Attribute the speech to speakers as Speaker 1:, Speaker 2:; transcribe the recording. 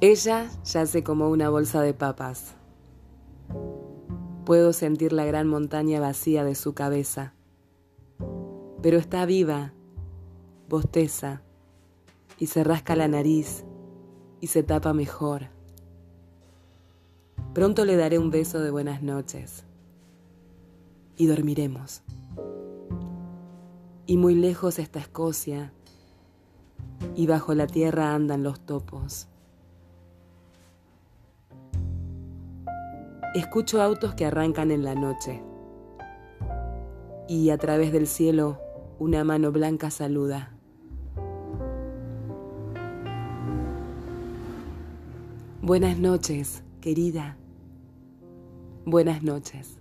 Speaker 1: Ella yace como una bolsa de papas. Puedo sentir la gran montaña vacía de su cabeza, pero está viva, bosteza, y se rasca la nariz y se tapa mejor. Pronto le daré un beso de buenas noches y dormiremos. Y muy lejos está Escocia, y bajo la tierra andan los topos. Escucho autos que arrancan en la noche, y a través del cielo una mano blanca saluda. Buenas noches, querida. Buenas noches.